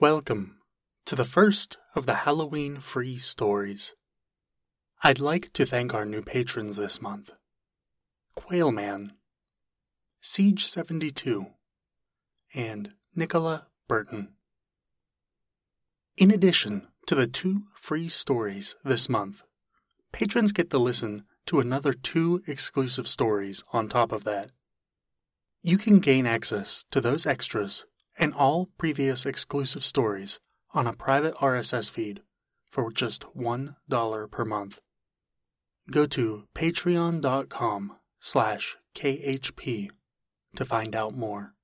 Welcome to the first of the Halloween free stories. I'd like to thank our new patrons this month Quailman, Siege 72, and Nicola Burton. In addition to the two free stories this month, patrons get to listen to another two exclusive stories on top of that. You can gain access to those extras and all previous exclusive stories on a private RSS feed for just $1 per month. Go to patreon.com slash khp to find out more.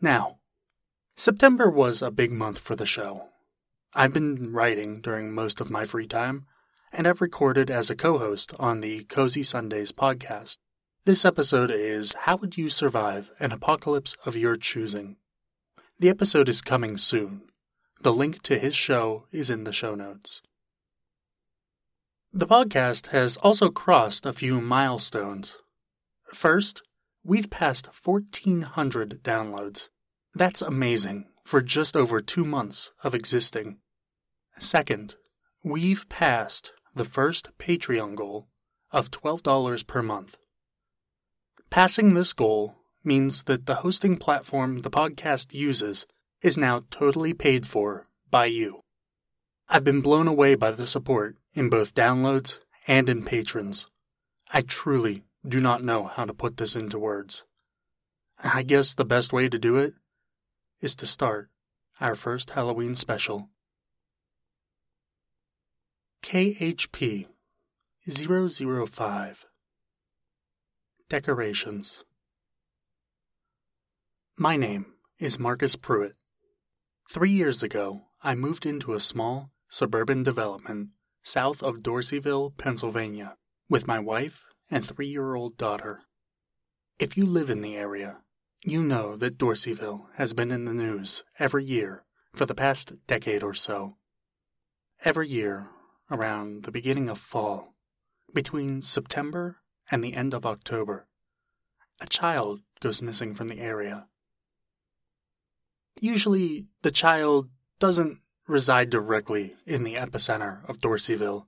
Now, September was a big month for the show. I've been writing during most of my free time, and I've recorded as a co host on the Cozy Sundays podcast. This episode is How Would You Survive an Apocalypse of Your Choosing? The episode is coming soon. The link to his show is in the show notes. The podcast has also crossed a few milestones. First, we've passed 1,400 downloads. That's amazing for just over two months of existing. Second, we've passed the first Patreon goal of $12 per month. Passing this goal means that the hosting platform the podcast uses is now totally paid for by you. I've been blown away by the support in both downloads and in patrons. I truly do not know how to put this into words. I guess the best way to do it is to start our first Halloween special. KHP 005 Decorations. My name is Marcus Pruitt. Three years ago, I moved into a small suburban development south of Dorseyville, Pennsylvania, with my wife and three year old daughter. If you live in the area, you know that Dorseyville has been in the news every year for the past decade or so. Every year, around the beginning of fall, between September and the end of October, a child goes missing from the area. Usually, the child doesn't reside directly in the epicenter of Dorseyville,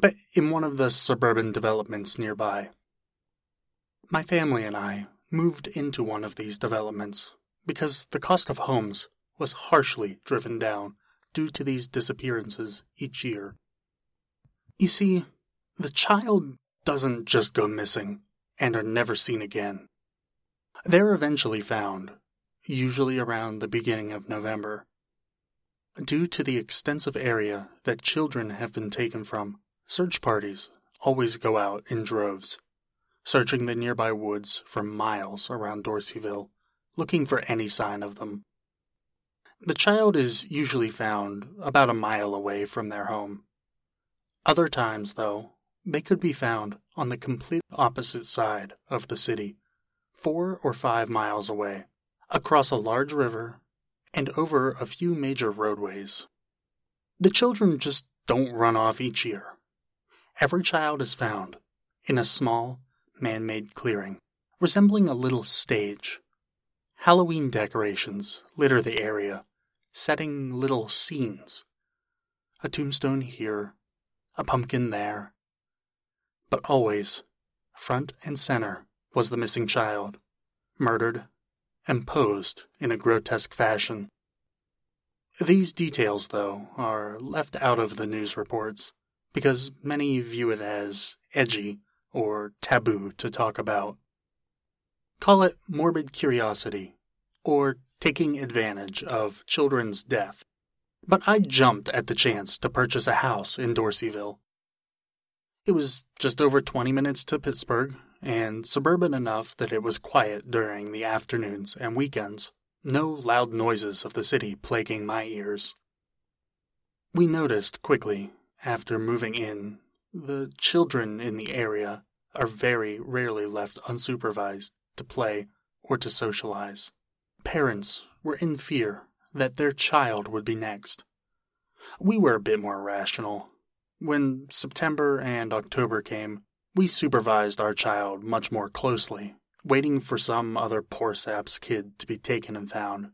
but in one of the suburban developments nearby. My family and I moved into one of these developments because the cost of homes was harshly driven down due to these disappearances each year. You see, the child doesn't just go missing and are never seen again. They're eventually found, usually around the beginning of November. Due to the extensive area that children have been taken from, search parties always go out in droves, searching the nearby woods for miles around Dorseyville, looking for any sign of them. The child is usually found about a mile away from their home. Other times, though, they could be found on the complete opposite side of the city, four or five miles away, across a large river and over a few major roadways. The children just don't run off each year. Every child is found in a small, man made clearing, resembling a little stage. Halloween decorations litter the area, setting little scenes. A tombstone here, a pumpkin there, but always, front and center, was the missing child, murdered and posed in a grotesque fashion. These details, though, are left out of the news reports because many view it as edgy or taboo to talk about. Call it morbid curiosity or taking advantage of children's death. But I jumped at the chance to purchase a house in Dorseyville it was just over 20 minutes to Pittsburgh, and suburban enough that it was quiet during the afternoons and weekends. No loud noises of the city plaguing my ears. We noticed quickly, after moving in, the children in the area are very rarely left unsupervised to play or to socialize. Parents were in fear that their child would be next. We were a bit more rational when September and October came, we supervised our child much more closely, waiting for some other poor sap's kid to be taken and found.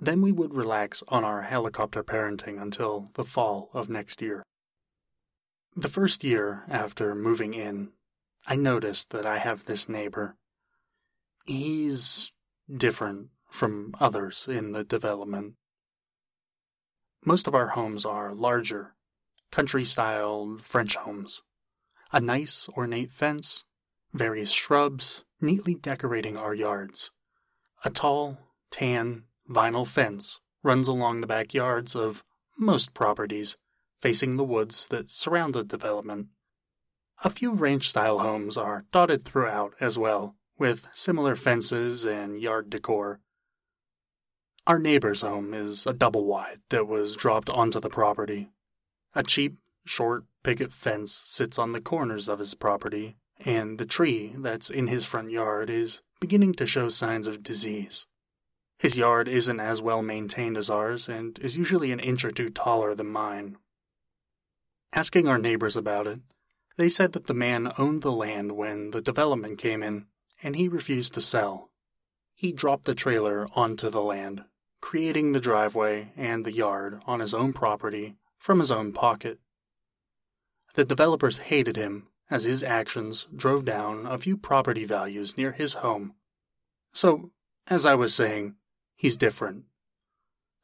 Then we would relax on our helicopter parenting until the fall of next year. The first year after moving in, I noticed that I have this neighbor. He's different from others in the development. Most of our homes are larger, country style French homes. A nice ornate fence, various shrubs neatly decorating our yards. A tall, tan, vinyl fence runs along the backyards of most properties facing the woods that surround the development. A few ranch style homes are dotted throughout as well, with similar fences and yard decor. Our neighbor's home is a double wide that was dropped onto the property. A cheap, short picket fence sits on the corners of his property, and the tree that's in his front yard is beginning to show signs of disease. His yard isn't as well maintained as ours and is usually an inch or two taller than mine. Asking our neighbors about it, they said that the man owned the land when the development came in and he refused to sell. He dropped the trailer onto the land, creating the driveway and the yard on his own property from his own pocket. The developers hated him as his actions drove down a few property values near his home. So, as I was saying, he's different.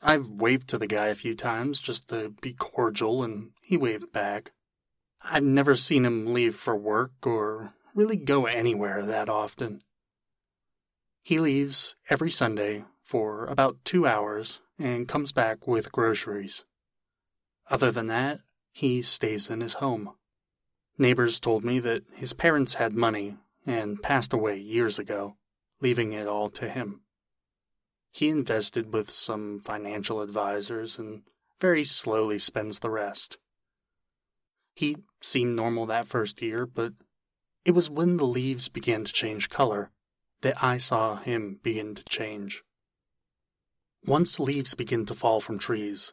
I've waved to the guy a few times just to be cordial, and he waved back. I've never seen him leave for work or really go anywhere that often. He leaves every Sunday for about two hours and comes back with groceries. Other than that, he stays in his home. Neighbors told me that his parents had money and passed away years ago, leaving it all to him. He invested with some financial advisors and very slowly spends the rest. He seemed normal that first year, but it was when the leaves began to change color that I saw him begin to change. Once leaves begin to fall from trees,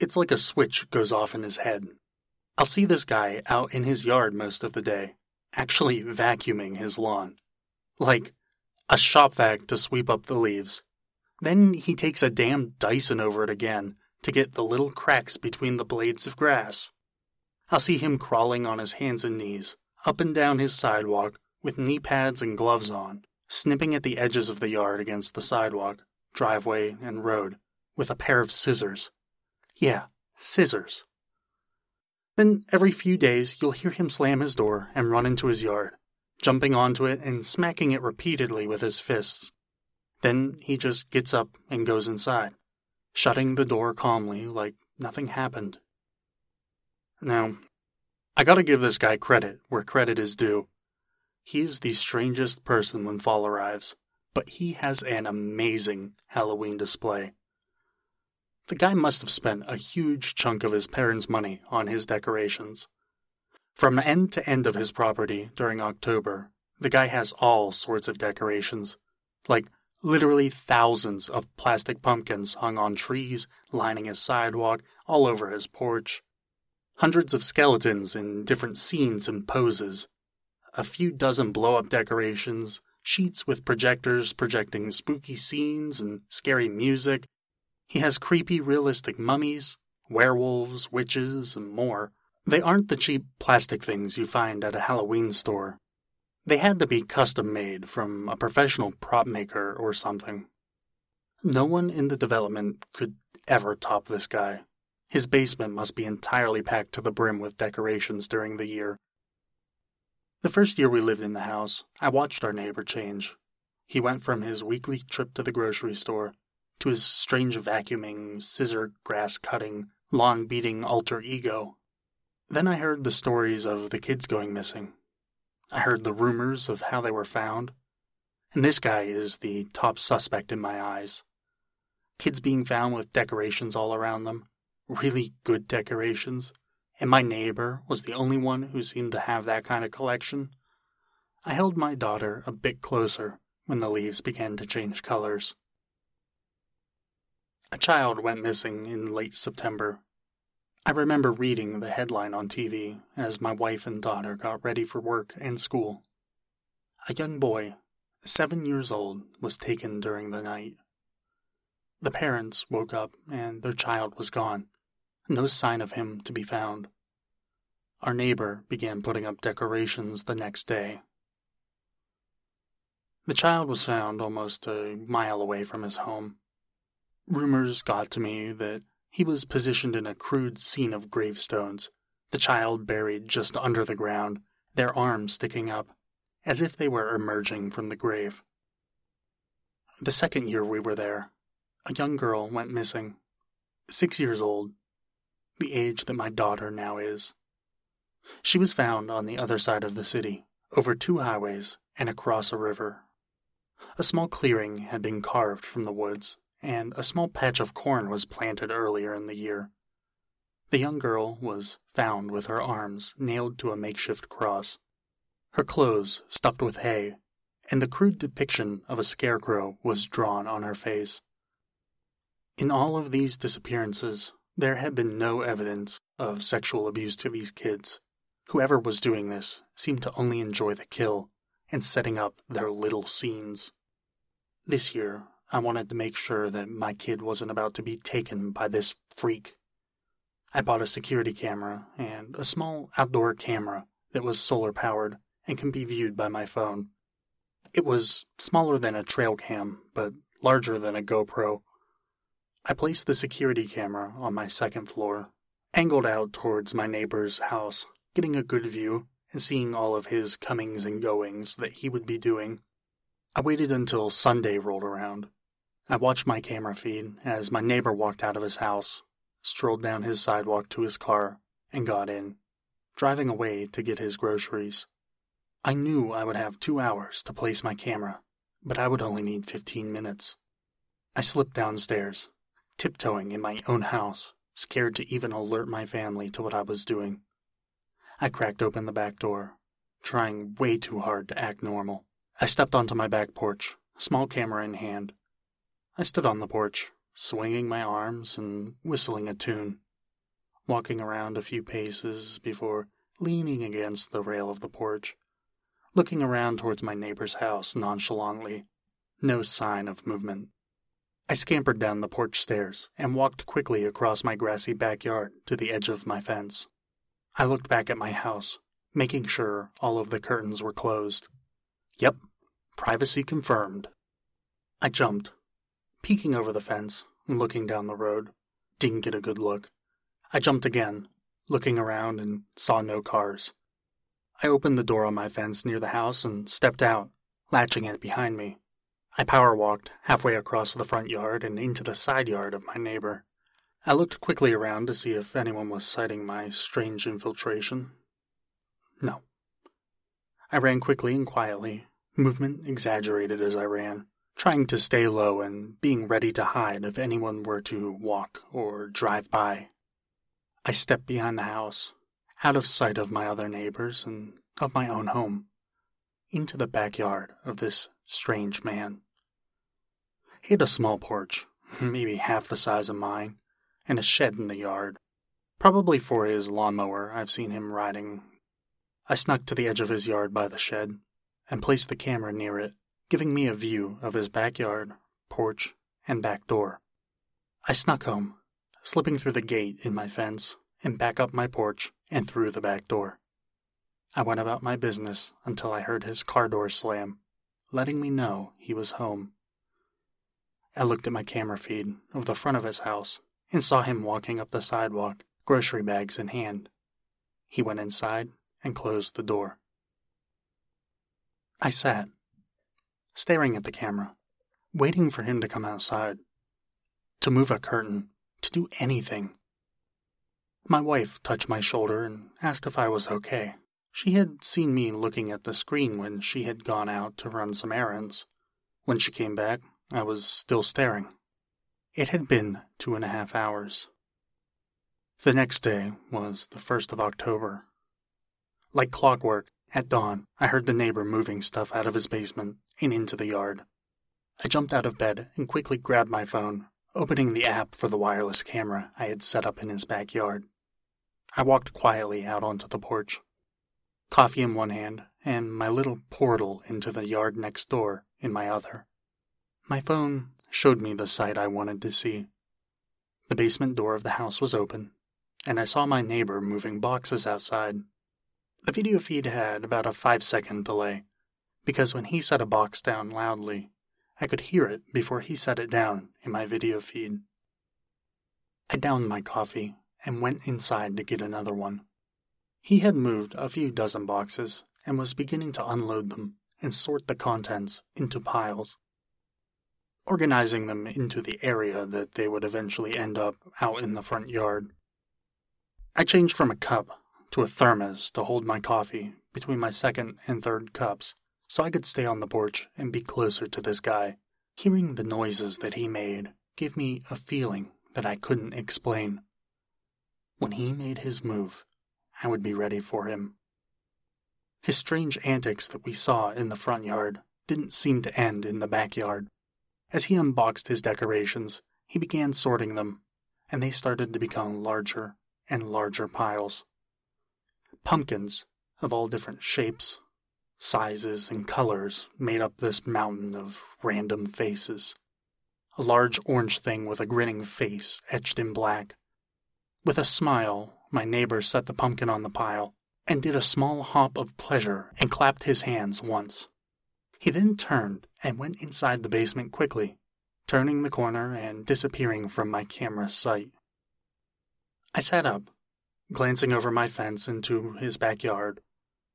it's like a switch goes off in his head. I'll see this guy out in his yard most of the day, actually vacuuming his lawn. Like a shop vac to sweep up the leaves. Then he takes a damn Dyson over it again to get the little cracks between the blades of grass. I'll see him crawling on his hands and knees, up and down his sidewalk, with knee pads and gloves on, snipping at the edges of the yard against the sidewalk, driveway, and road, with a pair of scissors. Yeah, scissors. Then every few days you'll hear him slam his door and run into his yard, jumping onto it and smacking it repeatedly with his fists. Then he just gets up and goes inside, shutting the door calmly like nothing happened. Now, I gotta give this guy credit where credit is due. He's the strangest person when fall arrives, but he has an amazing Halloween display. The guy must have spent a huge chunk of his parents' money on his decorations. From end to end of his property during October, the guy has all sorts of decorations, like Literally thousands of plastic pumpkins hung on trees, lining his sidewalk, all over his porch. Hundreds of skeletons in different scenes and poses. A few dozen blow up decorations, sheets with projectors projecting spooky scenes and scary music. He has creepy, realistic mummies, werewolves, witches, and more. They aren't the cheap plastic things you find at a Halloween store. They had to be custom made from a professional prop maker or something. No one in the development could ever top this guy. His basement must be entirely packed to the brim with decorations during the year. The first year we lived in the house, I watched our neighbor change. He went from his weekly trip to the grocery store to his strange vacuuming, scissor grass cutting, lawn beating alter ego. Then I heard the stories of the kids going missing, I heard the rumors of how they were found, and this guy is the top suspect in my eyes. Kids being found with decorations all around them, really good decorations, and my neighbor was the only one who seemed to have that kind of collection. I held my daughter a bit closer when the leaves began to change colors. A child went missing in late September I remember reading the headline on TV as my wife and daughter got ready for work and school. A young boy, seven years old, was taken during the night. The parents woke up and their child was gone. No sign of him to be found. Our neighbor began putting up decorations the next day. The child was found almost a mile away from his home. Rumors got to me that he was positioned in a crude scene of gravestones, the child buried just under the ground, their arms sticking up, as if they were emerging from the grave. The second year we were there, a young girl went missing, six years old, the age that my daughter now is. She was found on the other side of the city, over two highways and across a river. A small clearing had been carved from the woods, and a small patch of corn was planted earlier in the year. The young girl was found with her arms nailed to a makeshift cross, her clothes stuffed with hay, and the crude depiction of a scarecrow was drawn on her face. In all of these disappearances, there had been no evidence of sexual abuse to these kids. Whoever was doing this seemed to only enjoy the kill and setting up their little scenes. This year, I wanted to make sure that my kid wasn't about to be taken by this freak. I bought a security camera and a small outdoor camera that was solar powered and can be viewed by my phone. It was smaller than a trail cam, but larger than a GoPro. I placed the security camera on my second floor, angled out towards my neighbor's house, getting a good view and seeing all of his comings and goings that he would be doing. I waited until Sunday rolled around. I watched my camera feed as my neighbor walked out of his house, strolled down his sidewalk to his car, and got in, driving away to get his groceries. I knew I would have two hours to place my camera, but I would only need 15 minutes. I slipped downstairs, tiptoeing in my own house, scared to even alert my family to what I was doing. I cracked open the back door, trying way too hard to act normal. I stepped onto my back porch, small camera in hand. I stood on the porch, swinging my arms and whistling a tune, walking around a few paces before leaning against the rail of the porch, looking around towards my neighbor's house nonchalantly. No sign of movement. I scampered down the porch stairs and walked quickly across my grassy backyard to the edge of my fence. I looked back at my house, making sure all of the curtains were closed. Yep, privacy confirmed. I jumped, peeking over the fence and looking down the road. Didn't get a good look. I jumped again, looking around and saw no cars. I opened the door on my fence near the house and stepped out, latching it behind me. I power walked halfway across the front yard and into the side yard of my neighbor. I looked quickly around to see if anyone was sighting my strange infiltration. No. I ran quickly and quietly, movement exaggerated as I ran, trying to stay low and being ready to hide if anyone were to walk or drive by. I stepped behind the house, out of sight of my other neighbors and of my own home, into the backyard of this strange man. He had a small porch, maybe half the size of mine, and a shed in the yard. Probably for his lawnmower I've seen him riding. I snuck to the edge of his yard by the shed and placed the camera near it, giving me a view of his backyard, porch, and back door. I snuck home, slipping through the gate in my fence and back up my porch and through the back door. I went about my business until I heard his car door slam, letting me know he was home. I looked at my camera feed of the front of his house and saw him walking up the sidewalk, grocery bags in hand. He went inside and closed the door. I sat, staring at the camera, waiting for him to come outside, to move a curtain, to do anything. My wife touched my shoulder and asked if I was okay. She had seen me looking at the screen when she had gone out to run some errands. When she came back, I was still staring. It had been two and a half hours. The next day was the first of October. Like clockwork, at dawn, I heard the neighbor moving stuff out of his basement and into the yard. I jumped out of bed and quickly grabbed my phone, opening the app for the wireless camera I had set up in his backyard. I walked quietly out onto the porch, coffee in one hand and my little portal into the yard next door in my other. My phone showed me the sight I wanted to see. The basement door of the house was open, and I saw my neighbor moving boxes outside. The video feed had about a five second delay, because when he set a box down loudly, I could hear it before he set it down in my video feed. I downed my coffee and went inside to get another one. He had moved a few dozen boxes and was beginning to unload them and sort the contents into piles, organizing them into the area that they would eventually end up out in the front yard. I changed from a cup to a thermos to hold my coffee between my second and third cups so I could stay on the porch and be closer to this guy. Hearing the noises that he made gave me a feeling that I couldn't explain. When he made his move, I would be ready for him. His strange antics that we saw in the front yard didn't seem to end in the backyard. As he unboxed his decorations, he began sorting them, and they started to become larger and larger piles. Pumpkins of all different shapes, sizes, and colors made up this mountain of random faces. A large orange thing with a grinning face etched in black. With a smile, my neighbor set the pumpkin on the pile and did a small hop of pleasure and clapped his hands once. He then turned and went inside the basement quickly, turning the corner and disappearing from my camera sight. I sat up, glancing over my fence into his backyard.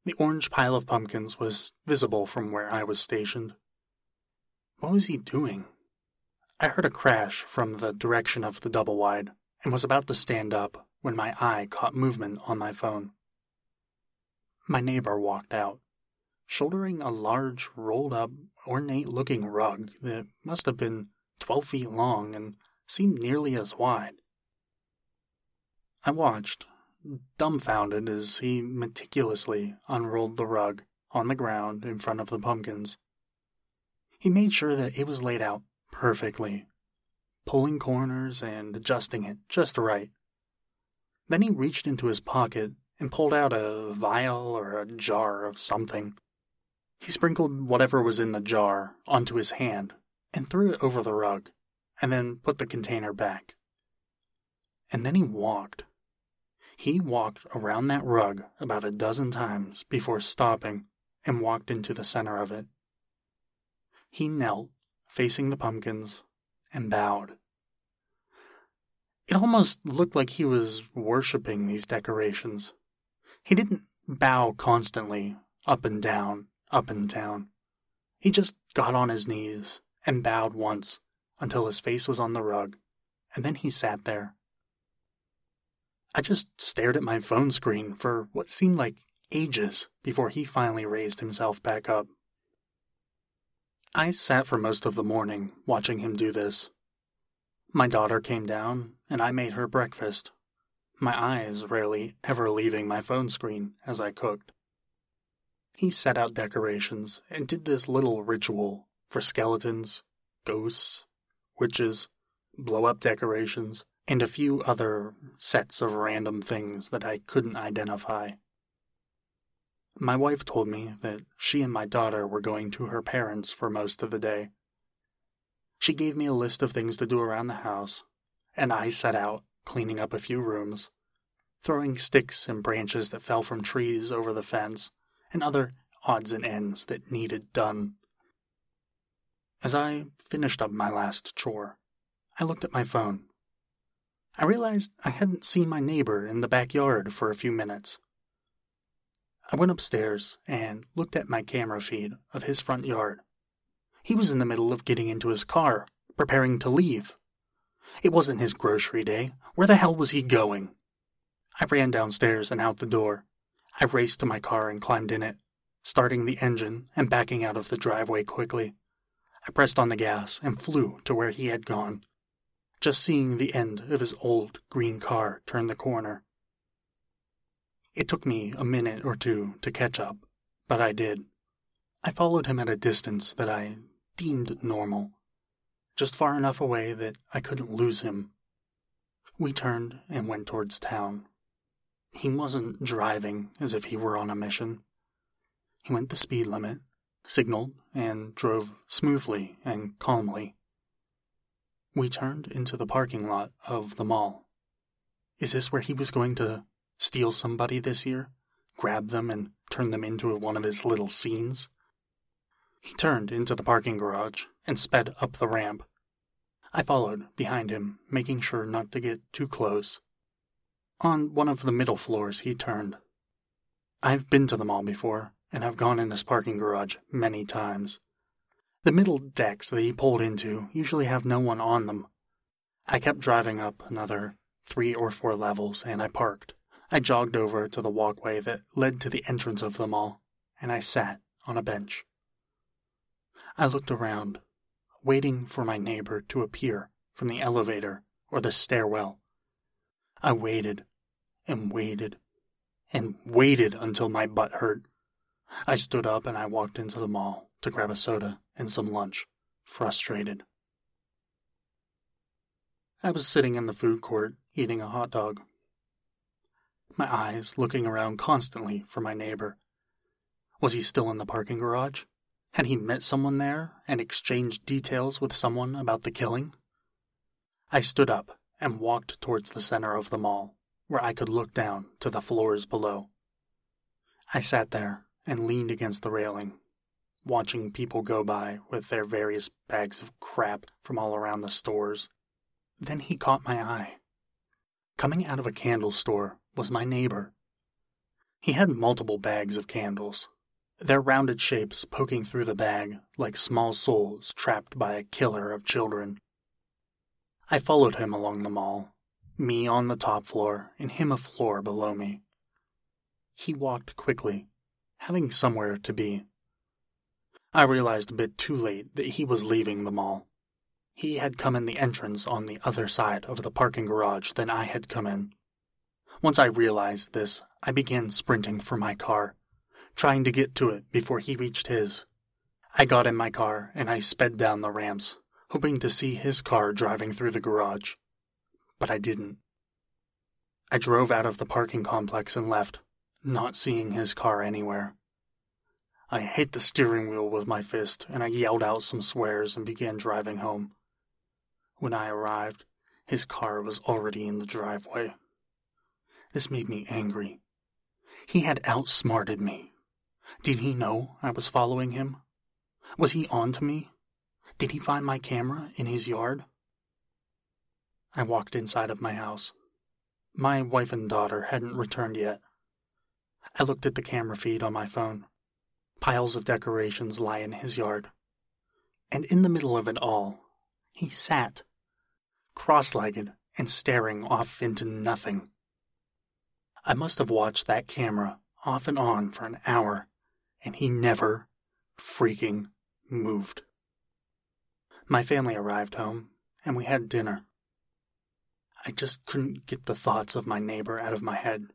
The orange pile of pumpkins was visible from where I was stationed. What was he doing? I heard a crash from the direction of the double wide and was about to stand up when my eye caught movement on my phone. My neighbor walked out, shouldering a large, rolled up, ornate looking rug that must have been twelve feet long and seemed nearly as wide. I watched, dumbfounded as he meticulously unrolled the rug on the ground in front of the pumpkins. He made sure that it was laid out perfectly, pulling corners and adjusting it just right. Then he reached into his pocket and pulled out a vial or a jar of something. He sprinkled whatever was in the jar onto his hand and threw it over the rug, and then put the container back. And then he walked. He walked around that rug about a dozen times before stopping and walked into the center of it. He knelt, facing the pumpkins, and bowed. It almost looked like he was worshipping these decorations. He didn't bow constantly, up and down, up and down. He just got on his knees and bowed once until his face was on the rug, and then he sat there. I just stared at my phone screen for what seemed like ages before he finally raised himself back up. I sat for most of the morning watching him do this, my daughter came down, and I made her breakfast, my eyes rarely ever leaving my phone screen as I cooked. He set out decorations and did this little ritual for skeletons, ghosts, witches, blow up decorations, and a few other sets of random things that I couldn't identify. My wife told me that she and my daughter were going to her parents for most of the day she gave me a list of things to do around the house, and I set out cleaning up a few rooms, throwing sticks and branches that fell from trees over the fence, and other odds and ends that needed done. As I finished up my last chore, I looked at my phone. I realized I hadn't seen my neighbor in the backyard for a few minutes. I went upstairs and looked at my camera feed of his front yard. He was in the middle of getting into his car, preparing to leave. It wasn't his grocery day. Where the hell was he going? I ran downstairs and out the door. I raced to my car and climbed in it, starting the engine and backing out of the driveway quickly. I pressed on the gas and flew to where he had gone, just seeing the end of his old green car turn the corner. It took me a minute or two to catch up, but I did. I followed him at a distance that I deemed normal, just far enough away that I couldn't lose him. We turned and went towards town. He wasn't driving as if he were on a mission. He went the speed limit, signaled, and drove smoothly and calmly. We turned into the parking lot of the mall. Is this where he was going to steal somebody this year? Grab them and turn them into one of his little scenes? He turned into the parking garage and sped up the ramp. I followed behind him, making sure not to get too close. On one of the middle floors, he turned. I've been to the mall before, and have gone in this parking garage many times. The middle decks that he pulled into usually have no one on them. I kept driving up another three or four levels, and I parked. I jogged over to the walkway that led to the entrance of the mall, and I sat on a bench. I looked around, waiting for my neighbor to appear from the elevator or the stairwell. I waited and waited and waited until my butt hurt. I stood up and I walked into the mall to grab a soda and some lunch, frustrated. I was sitting in the food court eating a hot dog, my eyes looking around constantly for my neighbor. Was he still in the parking garage? Had he met someone there and exchanged details with someone about the killing? I stood up and walked towards the center of the mall, where I could look down to the floors below. I sat there and leaned against the railing, watching people go by with their various bags of crap from all around the stores. Then he caught my eye. Coming out of a candle store was my neighbor. He had multiple bags of candles, their rounded shapes poking through the bag like small souls trapped by a killer of children. I followed him along the mall, me on the top floor and him a floor below me. He walked quickly, having somewhere to be. I realized a bit too late that he was leaving the mall. He had come in the entrance on the other side of the parking garage than I had come in. Once I realized this, I began sprinting for my car trying to get to it before he reached his. I got in my car and I sped down the ramps, hoping to see his car driving through the garage. But I didn't. I drove out of the parking complex and left, not seeing his car anywhere. I hit the steering wheel with my fist and I yelled out some swears and began driving home. When I arrived, his car was already in the driveway. This made me angry. He had outsmarted me did he know I was following him? Was he on to me? Did he find my camera in his yard? I walked inside of my house. My wife and daughter hadn't returned yet. I looked at the camera feed on my phone. Piles of decorations lie in his yard. And in the middle of it all, he sat, cross legged and staring off into nothing. I must have watched that camera off and on for an hour and he never freaking moved. My family arrived home, and we had dinner. I just couldn't get the thoughts of my neighbor out of my head.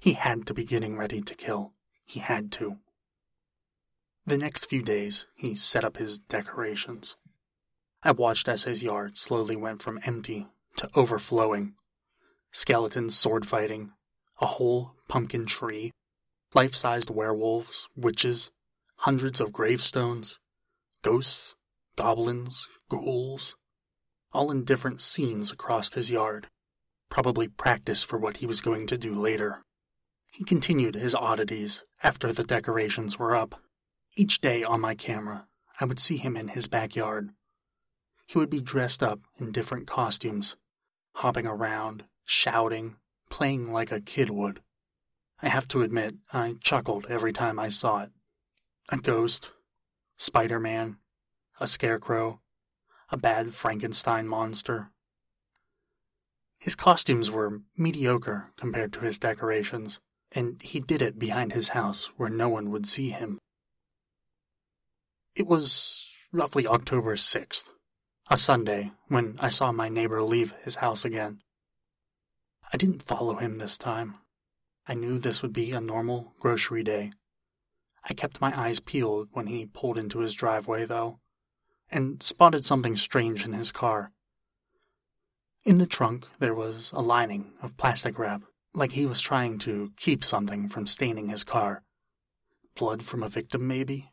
He had to be getting ready to kill. He had to. The next few days, he set up his decorations. I watched as his yard slowly went from empty to overflowing. Skeletons sword fighting, a whole pumpkin tree life sized werewolves, witches, hundreds of gravestones, ghosts, goblins, ghouls, all in different scenes across his yard, probably practice for what he was going to do later. He continued his oddities after the decorations were up. Each day on my camera, I would see him in his backyard. He would be dressed up in different costumes, hopping around, shouting, playing like a kid would. I have to admit, I chuckled every time I saw it. A ghost, Spider Man, a scarecrow, a bad Frankenstein monster. His costumes were mediocre compared to his decorations, and he did it behind his house where no one would see him. It was roughly October 6th, a Sunday, when I saw my neighbor leave his house again. I didn't follow him this time. I knew this would be a normal grocery day. I kept my eyes peeled when he pulled into his driveway, though, and spotted something strange in his car. In the trunk, there was a lining of plastic wrap, like he was trying to keep something from staining his car. Blood from a victim, maybe?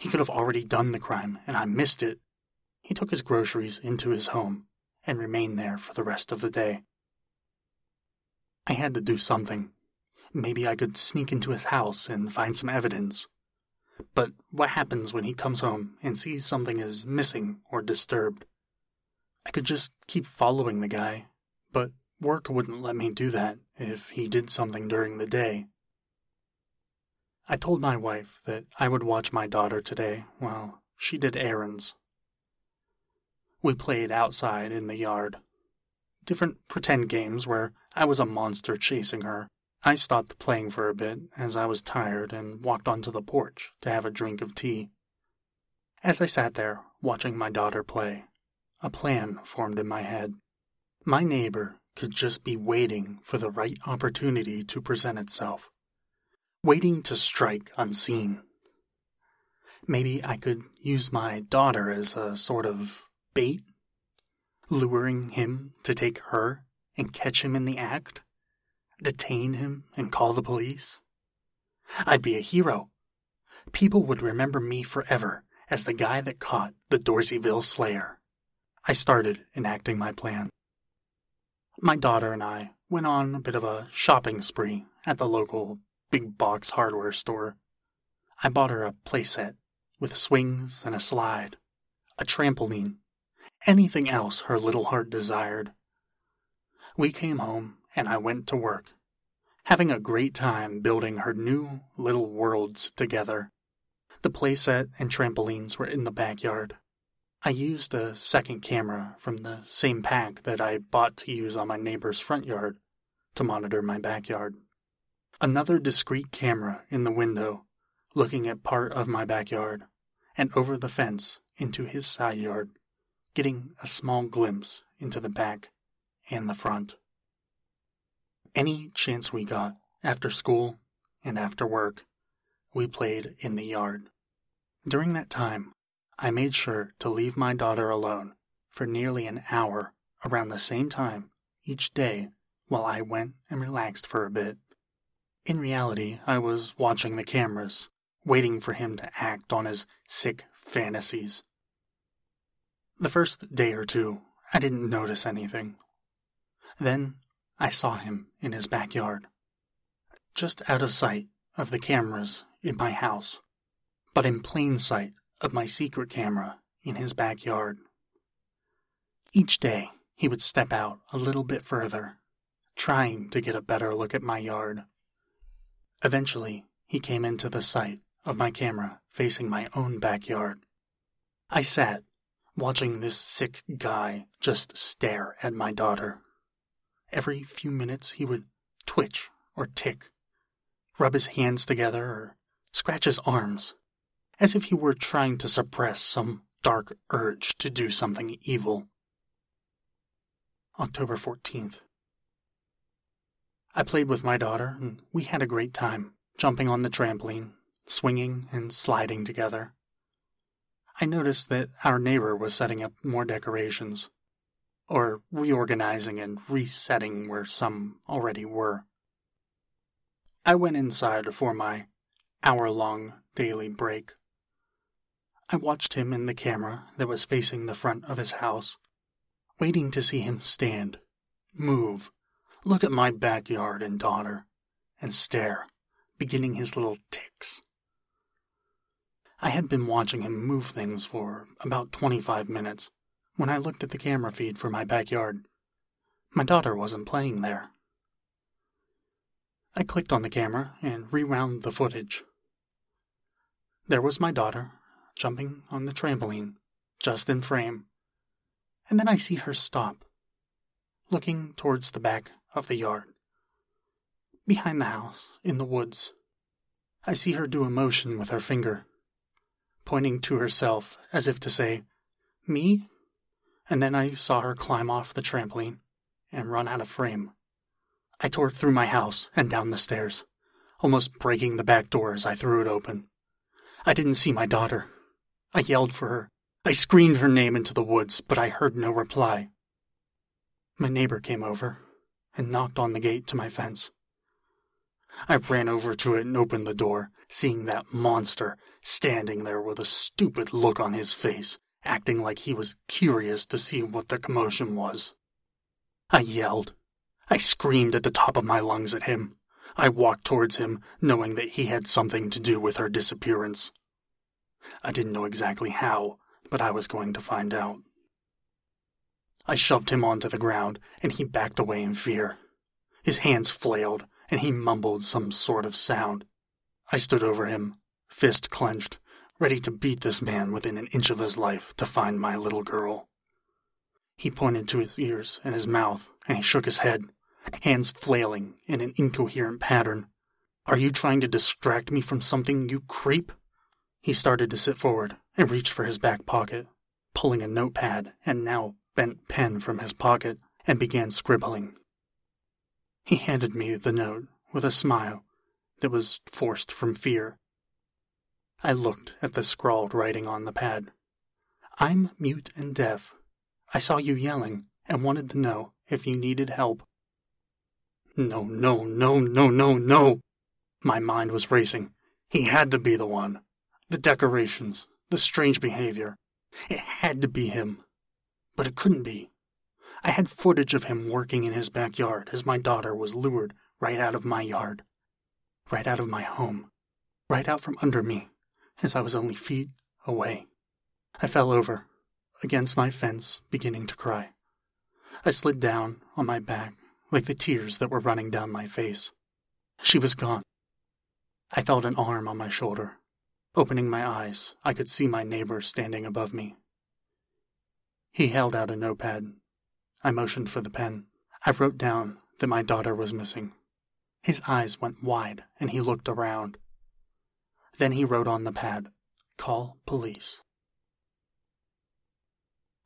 He could have already done the crime, and I missed it. he took his groceries into his home and remained there for the rest of the day. I had to do something. Maybe I could sneak into his house and find some evidence. But what happens when he comes home and sees something is missing or disturbed? I could just keep following the guy, but work wouldn't let me do that if he did something during the day. I told my wife that I would watch my daughter today while she did errands. We played outside in the yard. Different pretend games where I was a monster chasing her. I stopped playing for a bit as I was tired and walked onto the porch to have a drink of tea. As I sat there watching my daughter play, a plan formed in my head. My neighbor could just be waiting for the right opportunity to present itself waiting to strike unseen. Maybe I could use my daughter as a sort of bait, luring him to take her and catch him in the act, detain him and call the police. I'd be a hero. People would remember me forever as the guy that caught the Dorseyville Slayer. I started enacting my plan. My daughter and I went on a bit of a shopping spree at the local big box hardware store. I bought her a playset with swings and a slide, a trampoline, anything else her little heart desired. We came home and I went to work, having a great time building her new little worlds together. The playset and trampolines were in the backyard. I used a second camera from the same pack that I bought to use on my neighbor's front yard to monitor my backyard. Another discreet camera in the window, looking at part of my backyard, and over the fence into his side yard, getting a small glimpse into the back and the front. Any chance we got, after school and after work, we played in the yard. During that time, I made sure to leave my daughter alone for nearly an hour around the same time each day while I went and relaxed for a bit. In reality, I was watching the cameras, waiting for him to act on his sick fantasies. The first day or two, I didn't notice anything. Then I saw him in his backyard, just out of sight of the cameras in my house, but in plain sight of my secret camera in his backyard. Each day, he would step out a little bit further, trying to get a better look at my yard. Eventually, he came into the sight of my camera facing my own backyard. I sat, watching this sick guy just stare at my daughter. Every few minutes he would twitch or tick, rub his hands together or scratch his arms, as if he were trying to suppress some dark urge to do something evil. October 14th. I played with my daughter, and we had a great time, jumping on the trampoline, swinging and sliding together. I noticed that our neighbor was setting up more decorations, or reorganizing and resetting where some already were. I went inside for my hour long daily break. I watched him in the camera that was facing the front of his house, waiting to see him stand, move, look at my backyard and daughter, and stare, beginning his little ticks. I had been watching him move things for about 25 minutes when I looked at the camera feed for my backyard. My daughter wasn't playing there. I clicked on the camera and rewound the footage. There was my daughter, jumping on the trampoline, just in frame. And then I see her stop, looking towards the back of the yard. Behind the house, in the woods, I see her do a motion with her finger, pointing to herself as if to say, Me? And then I saw her climb off the trampoline and run out of frame. I tore through my house and down the stairs, almost breaking the back door as I threw it open. I didn't see my daughter. I yelled for her. I screamed her name into the woods, but I heard no reply. My neighbor came over and knocked on the gate to my fence. I ran over to it and opened the door, seeing that monster standing there with a stupid look on his face acting like he was curious to see what the commotion was. I yelled. I screamed at the top of my lungs at him. I walked towards him, knowing that he had something to do with her disappearance. I didn't know exactly how, but I was going to find out. I shoved him onto the ground, and he backed away in fear. His hands flailed, and he mumbled some sort of sound. I stood over him, fist clenched, ready to beat this man within an inch of his life to find my little girl. He pointed to his ears and his mouth, and he shook his head, hands flailing in an incoherent pattern. Are you trying to distract me from something, you creep? He started to sit forward and reached for his back pocket, pulling a notepad and now bent pen from his pocket and began scribbling. He handed me the note with a smile that was forced from fear. I looked at the scrawled writing on the pad. I'm mute and deaf. I saw you yelling and wanted to know if you needed help. No, no, no, no, no, no. My mind was racing. He had to be the one. The decorations, the strange behavior. It had to be him. But it couldn't be. I had footage of him working in his backyard as my daughter was lured right out of my yard, right out of my home, right out from under me as I was only feet away. I fell over against my fence, beginning to cry. I slid down on my back like the tears that were running down my face. She was gone. I felt an arm on my shoulder. Opening my eyes, I could see my neighbor standing above me. He held out a notepad. I motioned for the pen. I wrote down that my daughter was missing. His eyes went wide and he looked around. Then he wrote on the pad, Call police.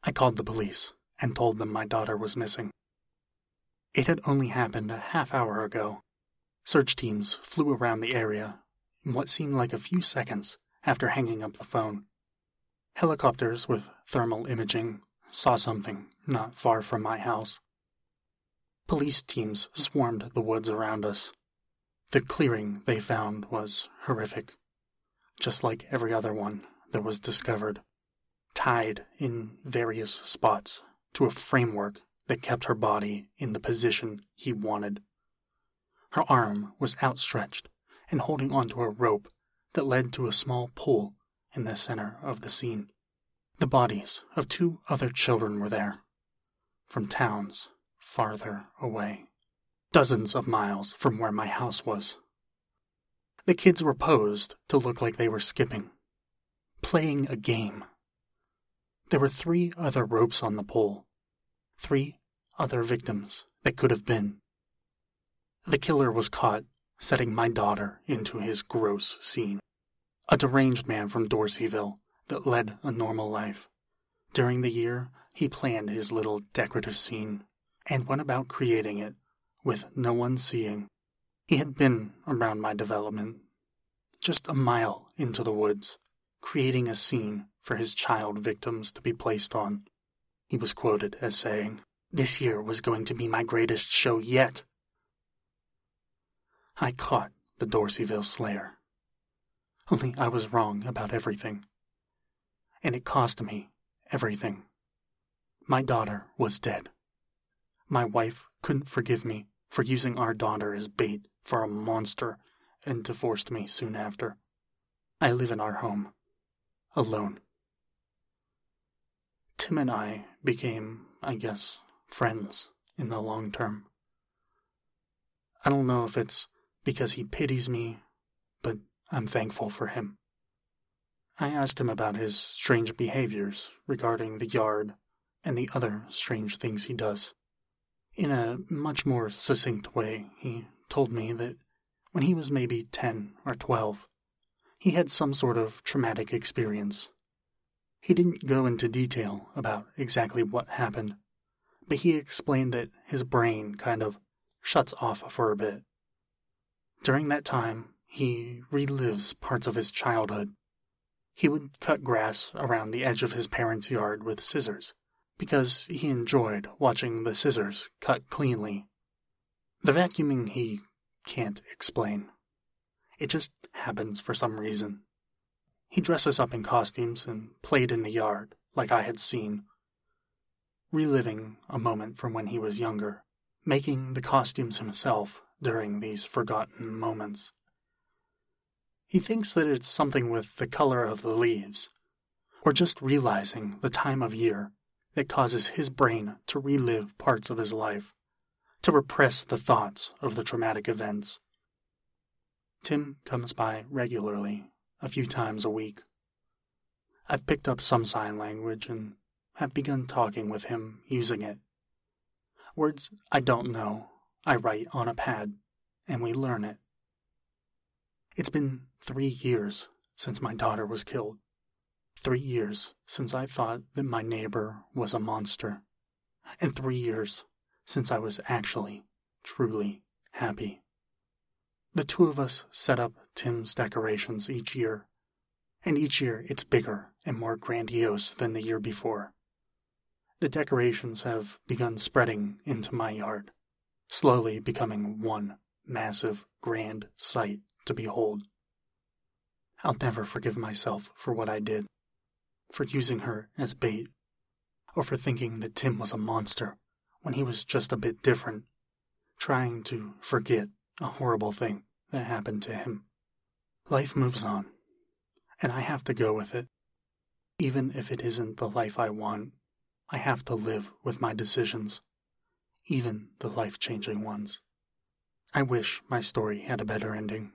I called the police and told them my daughter was missing. It had only happened a half hour ago. Search teams flew around the area in what seemed like a few seconds after hanging up the phone. Helicopters with thermal imaging saw something not far from my house. Police teams swarmed the woods around us. The clearing they found was horrific, just like every other one that was discovered, tied in various spots to a framework that kept her body in the position he wanted. Her arm was outstretched and holding onto a rope that led to a small pool in the center of the scene. The bodies of two other children were there, from towns farther away, dozens of miles from where my house was. The kids were posed to look like they were skipping, playing a game. There were three other ropes on the pole, three other victims that could have been. The killer was caught setting my daughter into his gross scene. A deranged man from Dorseyville that led a normal life. During the year, he planned his little decorative scene and went about creating it with no one seeing. He had been around my development, just a mile into the woods, creating a scene for his child victims to be placed on. He was quoted as saying, This year was going to be my greatest show yet. I caught the Dorseyville Slayer. Only I was wrong about everything and it cost me everything. My daughter was dead. My wife couldn't forgive me for using our daughter as bait for a monster and divorced me soon after. I live in our home, alone. Tim and I became, I guess, friends in the long term. I don't know if it's because he pities me, but I'm thankful for him. I asked him about his strange behaviors regarding the yard and the other strange things he does. In a much more succinct way, he told me that when he was maybe 10 or 12, he had some sort of traumatic experience. He didn't go into detail about exactly what happened, but he explained that his brain kind of shuts off for a bit. During that time, he relives parts of his childhood he would cut grass around the edge of his parents' yard with scissors, because he enjoyed watching the scissors cut cleanly. The vacuuming he can't explain. It just happens for some reason. He dresses up in costumes and played in the yard, like I had seen, reliving a moment from when he was younger, making the costumes himself during these forgotten moments. He thinks that it's something with the color of the leaves, or just realizing the time of year that causes his brain to relive parts of his life, to repress the thoughts of the traumatic events. Tim comes by regularly, a few times a week. I've picked up some sign language and have begun talking with him using it. Words I don't know, I write on a pad, and we learn it. It's been three years since my daughter was killed. Three years since I thought that my neighbor was a monster. And three years since I was actually, truly happy. The two of us set up Tim's decorations each year, and each year it's bigger and more grandiose than the year before. The decorations have begun spreading into my yard, slowly becoming one massive, grand sight to behold. I'll never forgive myself for what I did for using her as bait, or for thinking that Tim was a monster when he was just a bit different, trying to forget a horrible thing that happened to him. Life moves on, and I have to go with it. Even if it isn't the life I want, I have to live with my decisions, even the life changing ones. I wish my story had a better ending.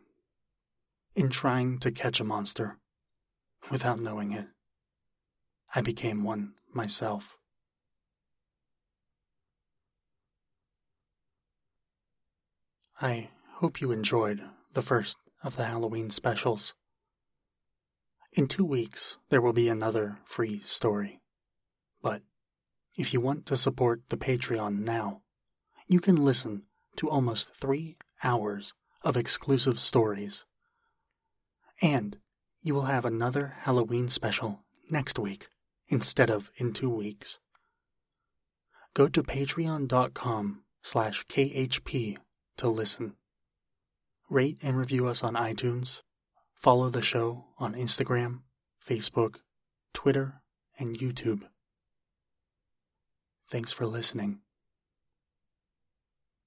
In trying to catch a monster, without knowing it, I became one myself. I hope you enjoyed the first of the Halloween specials. In two weeks, there will be another free story. But if you want to support the Patreon now, you can listen to almost three hours of exclusive stories. And you will have another Halloween special next week instead of in two weeks. Go to patreon.com slash khp to listen. Rate and review us on iTunes. Follow the show on Instagram, Facebook, Twitter, and YouTube. Thanks for listening.